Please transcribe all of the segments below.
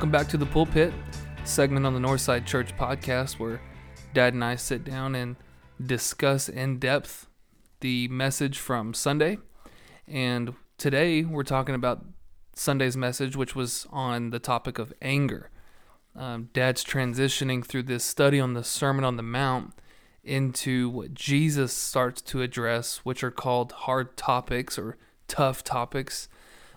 Welcome back to the Pulpit, segment on the Northside Church podcast where Dad and I sit down and discuss in depth the message from Sunday. And today we're talking about Sunday's message, which was on the topic of anger. Um, Dad's transitioning through this study on the Sermon on the Mount into what Jesus starts to address, which are called hard topics or tough topics.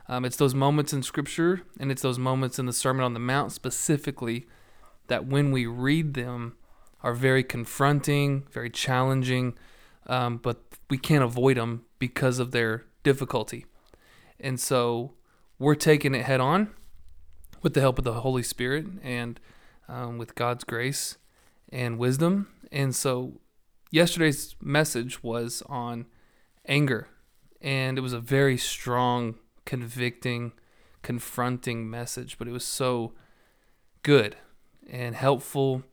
Um, it's those moments in Scripture and it's those moments in the Sermon on the Mount specifically that when we read them are very confronting, very challenging, um, but we can't avoid them because of their difficulty. And so we're taking it head on with the help of the Holy Spirit and um, with God's grace and wisdom. And so yesterday's message was on anger, and it was a very strong convicting, confronting message, but it was so good and helpful,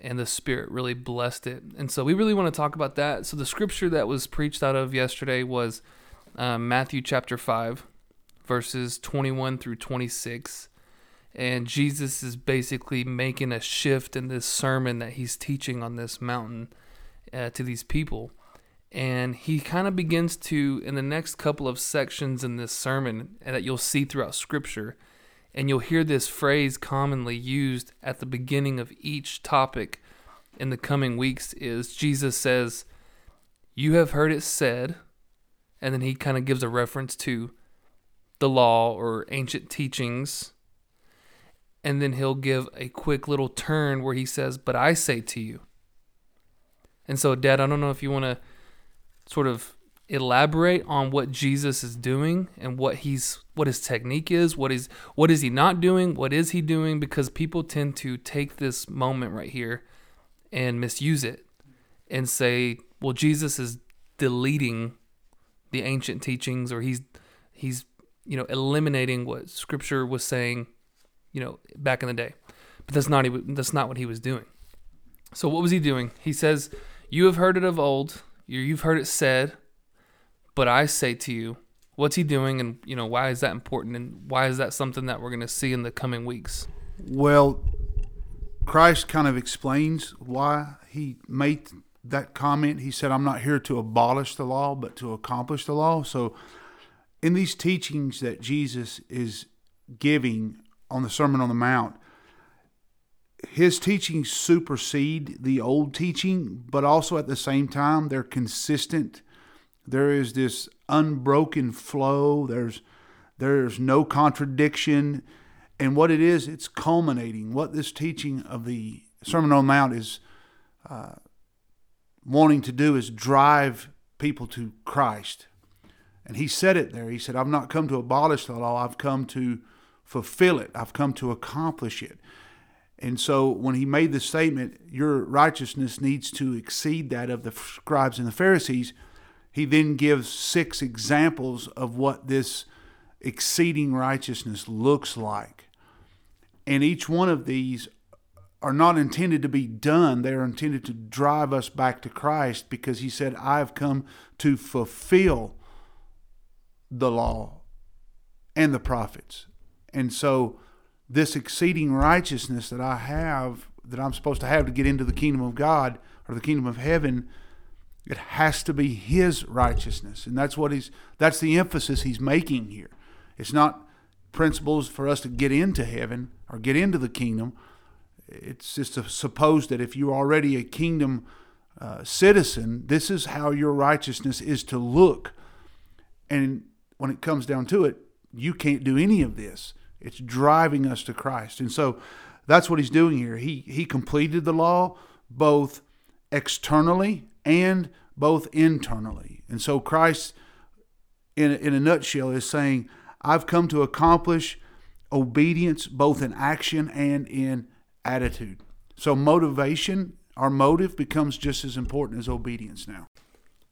and the Spirit really blessed it. And so we really want to talk about that. So the scripture that was preached out of yesterday was um, Matthew chapter 5, verses 21 through 26. And Jesus is basically making a shift in this sermon that he's teaching on this mountain uh, to these people and he kind of begins to in the next couple of sections in this sermon that you'll see throughout scripture and you'll hear this phrase commonly used at the beginning of each topic in the coming weeks is Jesus says you have heard it said and then he kind of gives a reference to the law or ancient teachings. And then he'll give a quick little turn where he says but I say to you and so dad I don't know if you want to sort of elaborate on what Jesus is doing and what he's what his technique is, what is what is he not doing, what is he doing because people tend to take this moment right here and misuse it and say, well Jesus is deleting the ancient teachings or he's he's you know eliminating what scripture was saying, you know, back in the day. But that's not that's not what he was doing. So what was he doing? He says, "You have heard it of old, You've heard it said, but I say to you, what's he doing and you know why is that important and why is that something that we're going to see in the coming weeks? Well christ kind of explains why he made that comment. He said i'm not here to abolish the law but to accomplish the law. So in these teachings that jesus is giving on the sermon on the mount his teachings supersede the old teaching, but also at the same time, they're consistent. There is this unbroken flow. There's there's no contradiction. And what it is, it's culminating. What this teaching of the Sermon on the Mount is uh, wanting to do is drive people to Christ. And he said it there. He said, I've not come to abolish the law, I've come to fulfill it, I've come to accomplish it. And so when he made the statement, your righteousness needs to exceed that of the scribes and the Pharisees, he then gives six examples of what this exceeding righteousness looks like. And each one of these are not intended to be done, they are intended to drive us back to Christ because he said, I have come to fulfill the law and the prophets. And so this exceeding righteousness that I have, that I'm supposed to have to get into the kingdom of God or the kingdom of heaven, it has to be His righteousness. And that's what He's, that's the emphasis He's making here. It's not principles for us to get into heaven or get into the kingdom. It's just to suppose that if you're already a kingdom uh, citizen, this is how your righteousness is to look. And when it comes down to it, you can't do any of this. It's driving us to Christ. And so that's what he's doing here. He he completed the law both externally and both internally. And so Christ in in a nutshell is saying, I've come to accomplish obedience both in action and in attitude. So motivation, our motive becomes just as important as obedience now.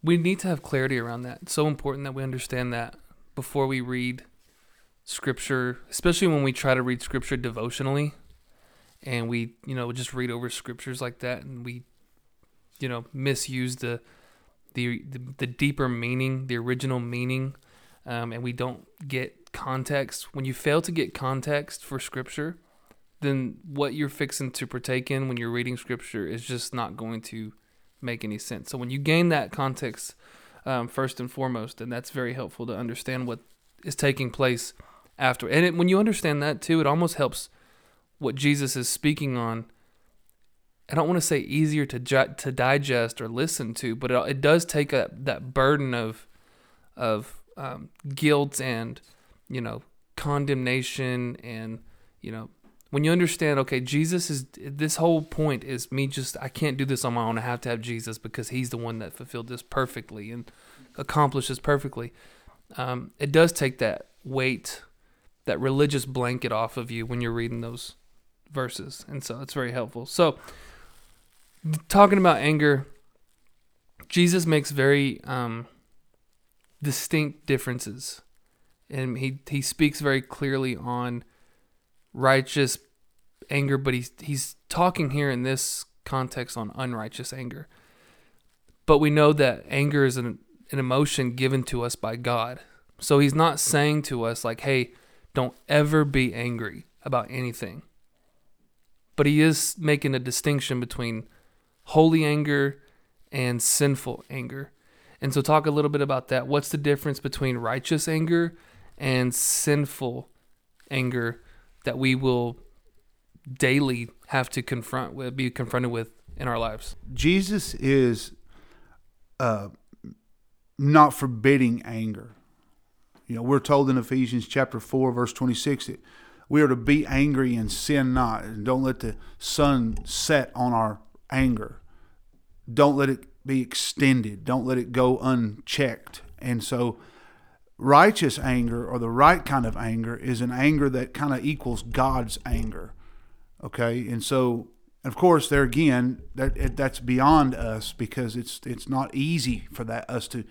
We need to have clarity around that. It's so important that we understand that before we read scripture, especially when we try to read scripture devotionally and we, you know, just read over scriptures like that and we, you know, misuse the the the, deeper meaning, the original meaning, um, and we don't get context. When you fail to get context for scripture, then what you're fixing to partake in when you're reading scripture is just not going to make any sense. So when you gain that context um, first and foremost, and that's very helpful to understand what is taking place after. And it, when you understand that too, it almost helps what Jesus is speaking on. I don't want to say easier to to digest or listen to, but it, it does take a, that burden of of um, guilt and you know condemnation and you know when you understand okay jesus is this whole point is me just i can't do this on my own i have to have jesus because he's the one that fulfilled this perfectly and accomplished this perfectly um, it does take that weight that religious blanket off of you when you're reading those verses and so it's very helpful so talking about anger jesus makes very um, distinct differences and he he speaks very clearly on righteous anger, but he's he's talking here in this context on unrighteous anger. But we know that anger is an, an emotion given to us by God. So he's not saying to us like, "Hey, don't ever be angry about anything." But he is making a distinction between holy anger and sinful anger. And so talk a little bit about that. What's the difference between righteous anger and sinful anger that we will daily have to confront with, be confronted with in our lives. Jesus is uh, not forbidding anger. You know, we're told in Ephesians chapter 4, verse 26, that we are to be angry and sin not. And don't let the sun set on our anger. Don't let it be extended. Don't let it go unchecked. And so, righteous anger or the right kind of anger is an anger that kind of equals God's anger. Okay, and so of course there again that that's beyond us because it's it's not easy for that us to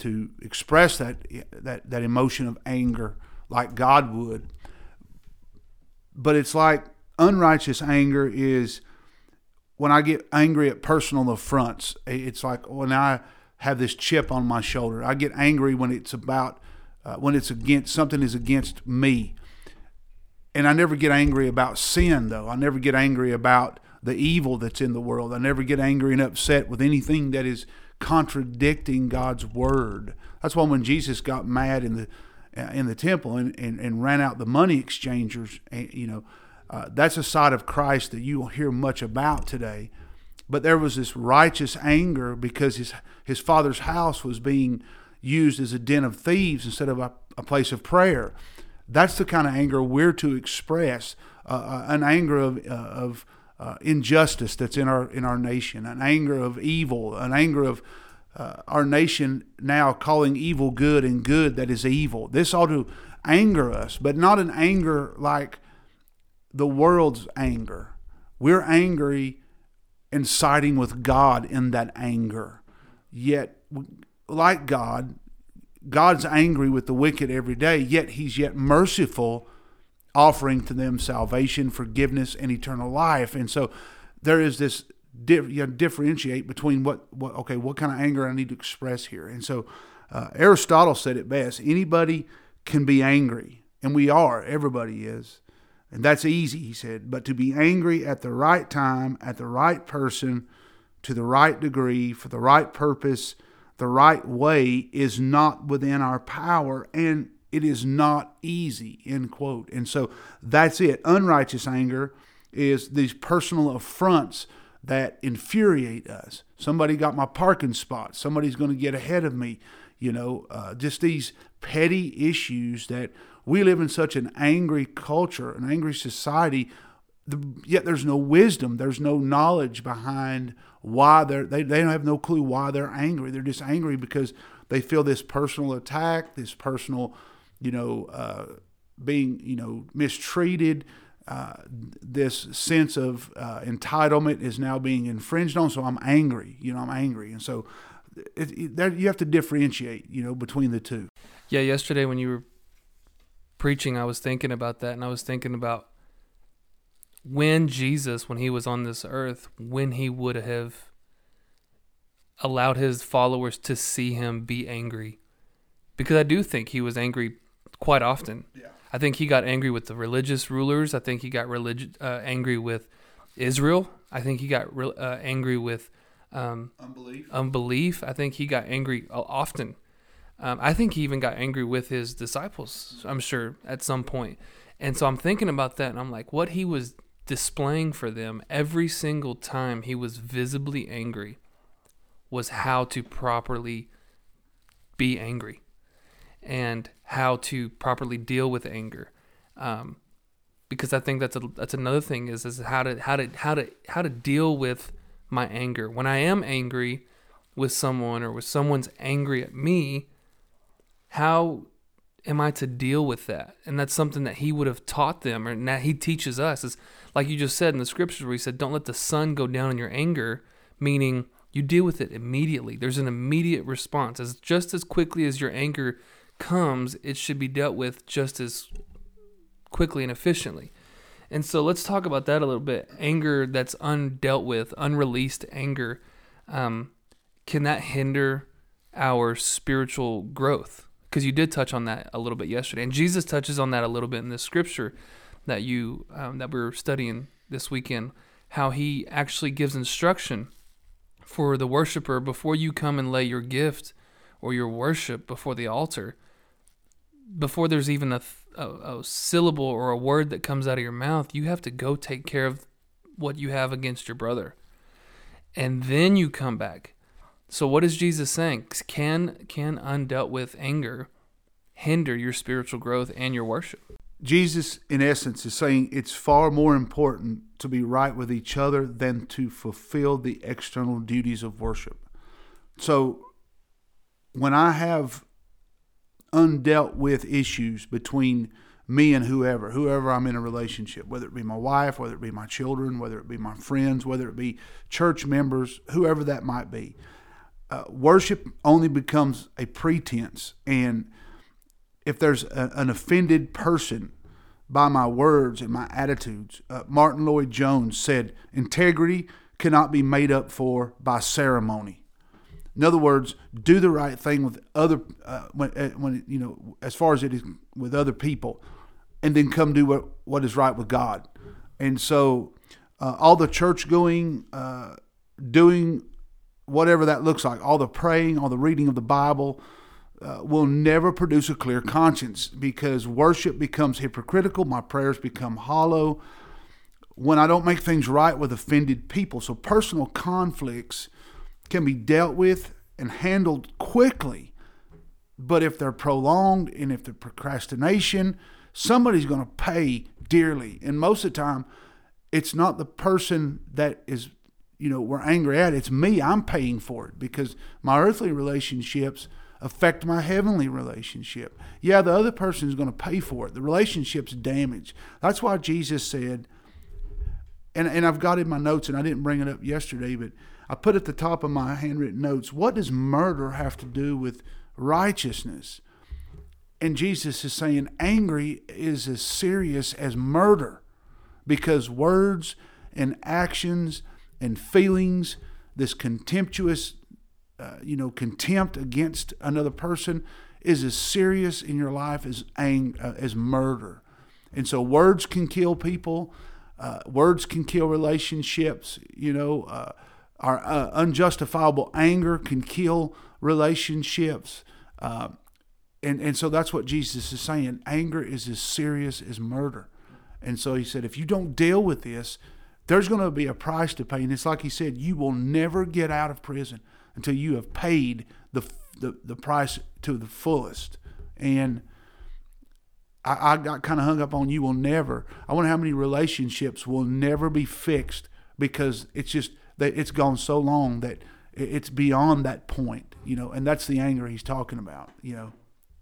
to express that that that emotion of anger like God would. But it's like unrighteous anger is when I get angry at personal affronts. It's like when I have this chip on my shoulder. I get angry when it's about uh, when it's against something is against me. And I never get angry about sin though. I never get angry about the evil that's in the world. I never get angry and upset with anything that is contradicting God's word. That's why when Jesus got mad in the in the temple and, and, and ran out the money exchangers, eh, you know, uh, that's a side of Christ that you will hear much about today. But there was this righteous anger because his his father's house was being used as a den of thieves instead of a, a place of prayer. That's the kind of anger we're to express, uh, uh, an anger of uh, of uh, injustice that's in our in our nation, an anger of evil, an anger of uh, our nation now calling evil good and good that is evil. This ought to anger us, but not an anger like the world's anger. We're angry and siding with God in that anger. Yet, like God, God's angry with the wicked every day, yet He's yet merciful, offering to them salvation, forgiveness, and eternal life. And so there is this you differentiate between what, what okay what kind of anger I need to express here. And so uh, Aristotle said it best: anybody can be angry, and we are. Everybody is. And that's easy, he said. But to be angry at the right time, at the right person, to the right degree, for the right purpose, the right way is not within our power and it is not easy, end quote. And so that's it. Unrighteous anger is these personal affronts that infuriate us. Somebody got my parking spot. Somebody's going to get ahead of me. You know, uh, just these petty issues that we live in such an angry culture, an angry society, yet there's no wisdom, there's no knowledge behind why they're, they, they don't have no clue why they're angry. They're just angry because they feel this personal attack, this personal, you know, uh, being, you know, mistreated. Uh, this sense of uh, entitlement is now being infringed on. So I'm angry. You know, I'm angry, and so it, it, that, you have to differentiate. You know, between the two. Yeah. Yesterday when you were preaching, I was thinking about that, and I was thinking about when Jesus, when he was on this earth, when he would have allowed his followers to see him be angry. Because I do think he was angry quite often. Yeah. I think he got angry with the religious rulers. I think he got relig- uh, angry with Israel. I think he got re- uh, angry with um, Unbelief. unbelief. I think he got angry often. Um, I think he even got angry with his disciples, I'm sure, at some point. And so I'm thinking about that, and I'm like, what he was displaying for them every single time he was visibly angry was how to properly be angry and how to properly deal with anger. Um, because I think that's a that's another thing is is how to how to how to how to deal with my anger when I am angry with someone or with someone's angry at me. How am I to deal with that? And that's something that he would have taught them, or that he teaches us. Is like you just said in the scriptures where he said, "Don't let the sun go down in your anger," meaning you deal with it immediately. There's an immediate response. As just as quickly as your anger comes, it should be dealt with just as quickly and efficiently. And so let's talk about that a little bit. Anger that's undealt with, unreleased anger, um, can that hinder our spiritual growth? Because you did touch on that a little bit yesterday, and Jesus touches on that a little bit in the scripture that you um, that we're studying this weekend. How he actually gives instruction for the worshiper before you come and lay your gift or your worship before the altar. Before there's even a a, a, syllable or a word that comes out of your mouth, you have to go take care of what you have against your brother. And then you come back. So what is Jesus saying? Can can undealt with anger hinder your spiritual growth and your worship? Jesus in essence is saying it's far more important to be right with each other than to fulfill the external duties of worship. So when I have undealt with issues between me and whoever, whoever I'm in a relationship, whether it be my wife, whether it be my children, whether it be my friends, whether it be church members, whoever that might be. Uh, worship only becomes a pretense. And if there's a, an offended person by my words and my attitudes, uh, Martyn Lloyd-Jones said, integrity cannot be made up for by ceremony. In other words, do the right thing with other uh, when uh, when you know as far as it is with other people, and then come do what what is right with God. And so, uh, all the church going, uh, doing whatever that looks like, all the praying, all the reading of the Bible, uh, will never produce a clear conscience because worship becomes hypocritical. My prayers become hollow when I don't make things right with offended people. So personal conflicts can be dealt with and handled quickly. But if they're prolonged and if they're procrastination, somebody's going to pay dearly. And most of the time, it's not the person that is, you know, we're angry at. It's me. I'm paying for it because my earthly relationships affect my heavenly relationship. Yeah, the other person is going to pay for it. The relationship's damaged. That's why Jesus said, and, and I've got in my notes, and I didn't bring it up yesterday, but I put at the top of my handwritten notes, what does murder have to do with righteousness? And Jesus is saying angry is as serious as murder because words and actions and feelings, this contemptuous, uh, you know, contempt against another person is as serious in your life as ang- uh, as murder. And so words can kill people. Uh, words can kill relationships. You know, uh, our uh, unjustifiable anger can kill relationships. Uh, and, and so that's what Jesus is saying. Anger is as serious as murder. And so he said, if you don't deal with this, there's going to be a price to pay. And it's like he said, you will never get out of prison until you have paid the, the, the price to the fullest. And I, I got kind of hung up on you will never. I wonder how many relationships will never be fixed because it's just that it's gone so long that it's beyond that point, you know, and that's the anger he's talking about, you know,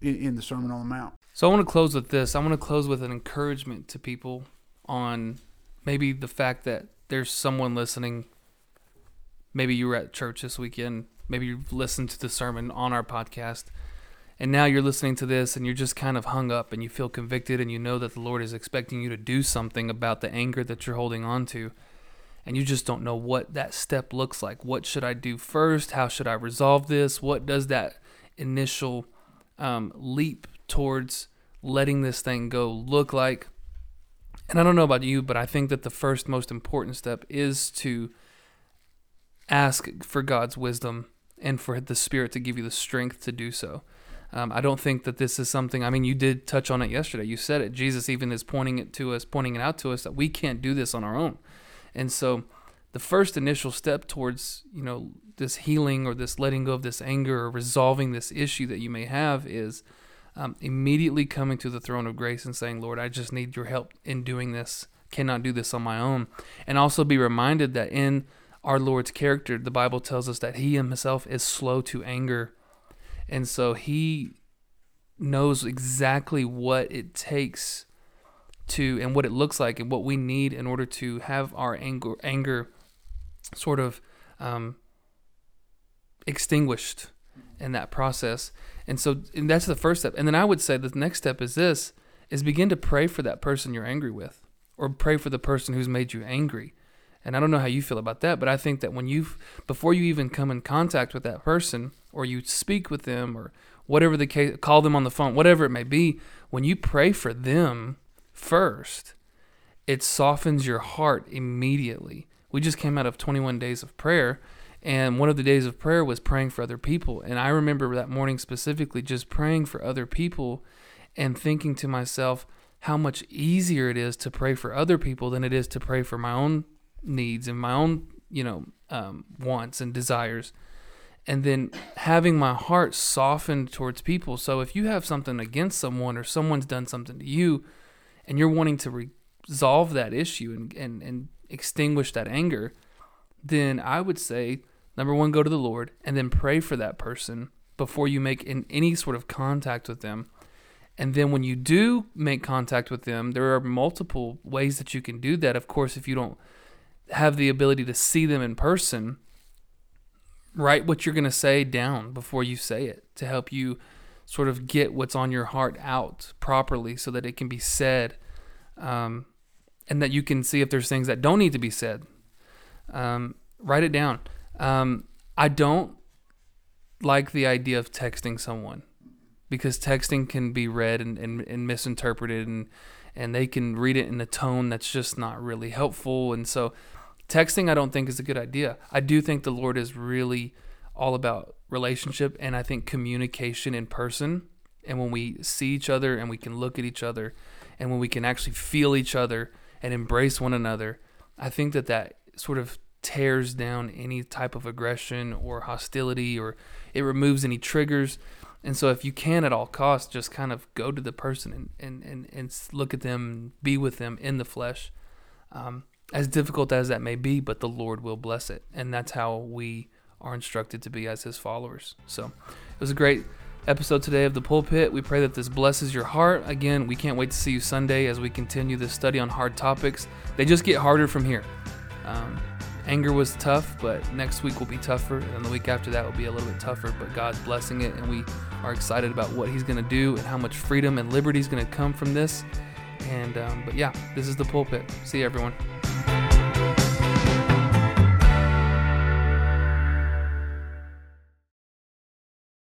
in, in the Sermon on the Mount. So I want to close with this. I want to close with an encouragement to people on maybe the fact that there's someone listening. Maybe you were at church this weekend. Maybe you've listened to the sermon on our podcast. And now you're listening to this and you're just kind of hung up and you feel convicted and you know that the Lord is expecting you to do something about the anger that you're holding on to and you just don't know what that step looks like. What should I do first? How should I resolve this? What does that initial um, leap towards letting this thing go look like? And I don't know about you, but I think that the first most important step is to ask for God's wisdom and for the Spirit to give you the strength to do so. Um, I don't think that this is something. I mean, you did touch on it yesterday. You said it. Jesus even is pointing it to us, pointing it out to us that we can't do this on our own. And so, the first initial step towards you know this healing or this letting go of this anger or resolving this issue that you may have is um, immediately coming to the throne of grace and saying, Lord, I just need your help in doing this. Cannot do this on my own. And also be reminded that in our Lord's character, the Bible tells us that He Himself is slow to anger and so he knows exactly what it takes to and what it looks like and what we need in order to have our anger anger sort of um, extinguished in that process. And so and that's the first step. And then I would say the next step is this is begin to pray for that person you're angry with or pray for the person who's made you angry. And I don't know how you feel about that, but I think that when you before you even come in contact with that person or you speak with them or whatever the case, call them on the phone, whatever it may be, when you pray for them first, it softens your heart immediately. We just came out of 21 days of prayer, and one of the days of prayer was praying for other people. And I remember that morning specifically just praying for other people and thinking to myself how much easier it is to pray for other people than it is to pray for my own needs and my own, you know, um, wants and desires and then having my heart softened towards people. So if you have something against someone or someone's done something to you and you're wanting to resolve that issue and, and, and extinguish that anger, then I would say number one, go to the Lord and then pray for that person before you make in any sort of contact with them. And then when you do make contact with them, there are multiple ways that you can do that. Of course, if you don't have the ability to see them in person, write what you're going to say down before you say it to help you sort of get what's on your heart out properly so that it can be said um, and that you can see if there's things that don't need to be said. Um, write it down. Um, I don't like the idea of texting someone because texting can be read and, and, and misinterpreted and and they can read it in a tone that's just not really helpful and so Texting, I don't think is a good idea. I do think the Lord is really all about relationship and I think communication in person. And when we see each other and we can look at each other and when we can actually feel each other and embrace one another, I think that that sort of tears down any type of aggression or hostility or it removes any triggers. And so if you can at all costs, just kind of go to the person and, and, and, and look at them, be with them in the flesh. Um, as difficult as that may be, but the Lord will bless it. And that's how we are instructed to be as his followers. So it was a great episode today of the pulpit. We pray that this blesses your heart. Again, we can't wait to see you Sunday as we continue this study on hard topics. They just get harder from here. Um, anger was tough, but next week will be tougher, and the week after that will be a little bit tougher. But God's blessing it, and we are excited about what He's going to do and how much freedom and liberty is going to come from this. And um, but yeah, this is the pulpit. See you, everyone.